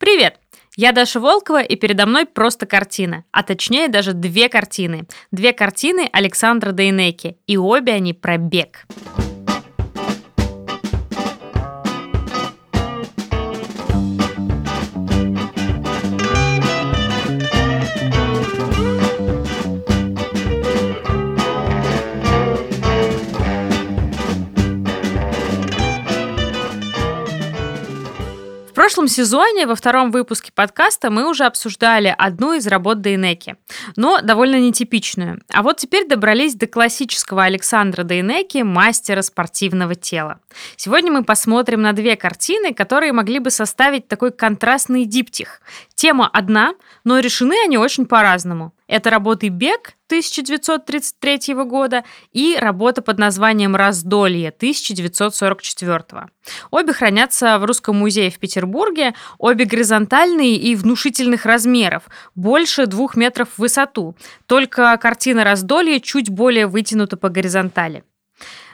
Привет! Я Даша Волкова, и передо мной просто картина, а точнее даже две картины. Две картины Александра Дейнеки, и обе они про бег. Прошлом сезоне, во втором выпуске подкаста, мы уже обсуждали одну из работ Дейнеки, но довольно нетипичную. А вот теперь добрались до классического Александра Дейнеки, мастера спортивного тела. Сегодня мы посмотрим на две картины, которые могли бы составить такой контрастный диптих. Тема одна, но решены они очень по-разному. Это работы «Бег» 1933 года и работа под названием «Раздолье» 1944. Обе хранятся в Русском музее в Петербурге, обе горизонтальные и внушительных размеров, больше двух метров в высоту, только картина «Раздолье» чуть более вытянута по горизонтали.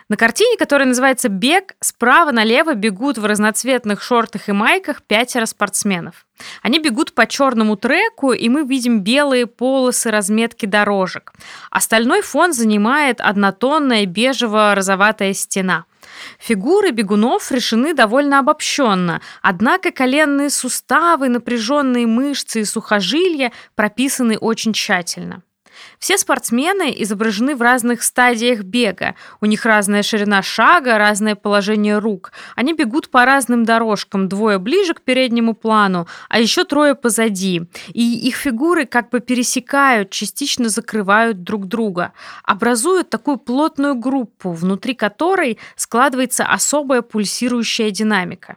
На картине, которая называется «Бег», справа налево бегут в разноцветных шортах и майках пятеро спортсменов. Они бегут по черному треку, и мы видим белые полосы разметки дорожек. Остальной фон занимает однотонная бежево-розоватая стена. Фигуры бегунов решены довольно обобщенно, однако коленные суставы, напряженные мышцы и сухожилия прописаны очень тщательно. Все спортсмены изображены в разных стадиях бега. У них разная ширина шага, разное положение рук. Они бегут по разным дорожкам, двое ближе к переднему плану, а еще трое позади. И их фигуры как бы пересекают, частично закрывают друг друга, образуют такую плотную группу, внутри которой складывается особая пульсирующая динамика.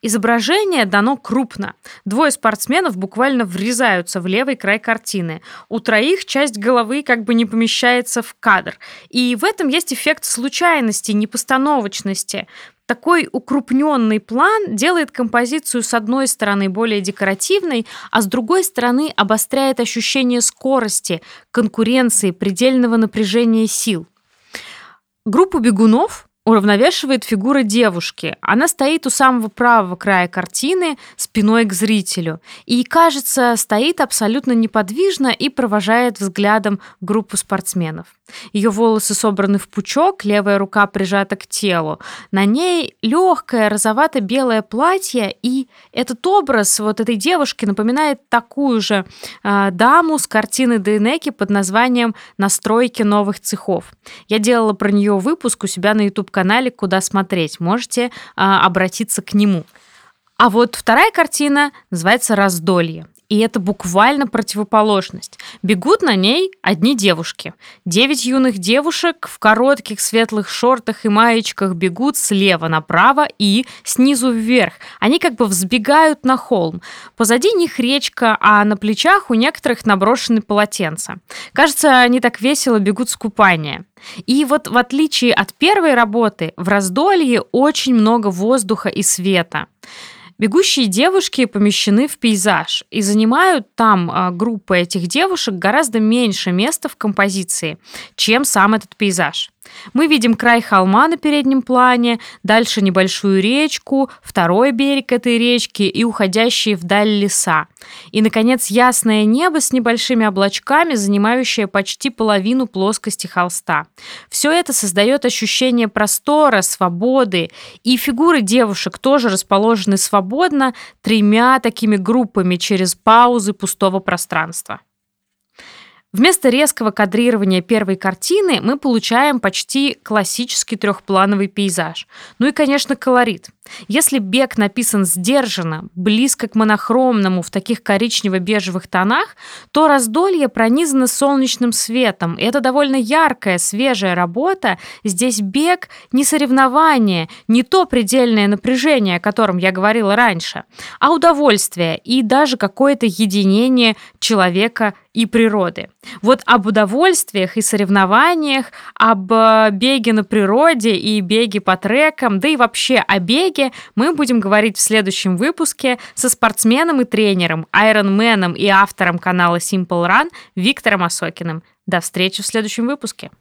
Изображение дано крупно. Двое спортсменов буквально врезаются в левый край картины. У троих часть головы как бы не помещается в кадр. И в этом есть эффект случайности, непостановочности. Такой укрупненный план делает композицию с одной стороны более декоративной, а с другой стороны обостряет ощущение скорости, конкуренции, предельного напряжения сил. Группу бегунов уравновешивает фигура девушки. Она стоит у самого правого края картины, спиной к зрителю. И, кажется, стоит абсолютно неподвижно и провожает взглядом группу спортсменов. Ее волосы собраны в пучок, левая рука прижата к телу. На ней легкое розовато-белое платье, и этот образ вот этой девушки напоминает такую же э, даму с картины Дейнеки под названием «Настройки новых цехов». Я делала про нее выпуск у себя на YouTube-канале «Куда смотреть». Можете э, обратиться к нему. А вот вторая картина называется «Раздолье». И это буквально противоположность. Бегут на ней одни девушки. Девять юных девушек в коротких светлых шортах и маечках бегут слева направо и снизу вверх. Они как бы взбегают на холм. Позади них речка, а на плечах у некоторых наброшены полотенца. Кажется, они так весело бегут с купания. И вот в отличие от первой работы, в раздолье очень много воздуха и света. Бегущие девушки помещены в пейзаж и занимают там а, группы этих девушек гораздо меньше места в композиции, чем сам этот пейзаж. Мы видим край холма на переднем плане, дальше небольшую речку, второй берег этой речки и уходящие вдаль леса. И, наконец, ясное небо с небольшими облачками, занимающее почти половину плоскости холста. Все это создает ощущение простора, свободы, и фигуры девушек тоже расположены свободно тремя такими группами через паузы пустого пространства. Вместо резкого кадрирования первой картины мы получаем почти классический трехплановый пейзаж. Ну и, конечно, колорит. Если бег написан сдержанно, близко к монохромному в таких коричнево-бежевых тонах, то раздолье пронизано солнечным светом. И это довольно яркая, свежая работа. Здесь бег не соревнование, не то предельное напряжение, о котором я говорила раньше, а удовольствие и даже какое-то единение человека и природы. Вот об удовольствиях и соревнованиях, об э, беге на природе и беге по трекам, да и вообще о беге мы будем говорить в следующем выпуске со спортсменом и тренером, айронменом и автором канала Simple Run Виктором Осокиным. До встречи в следующем выпуске.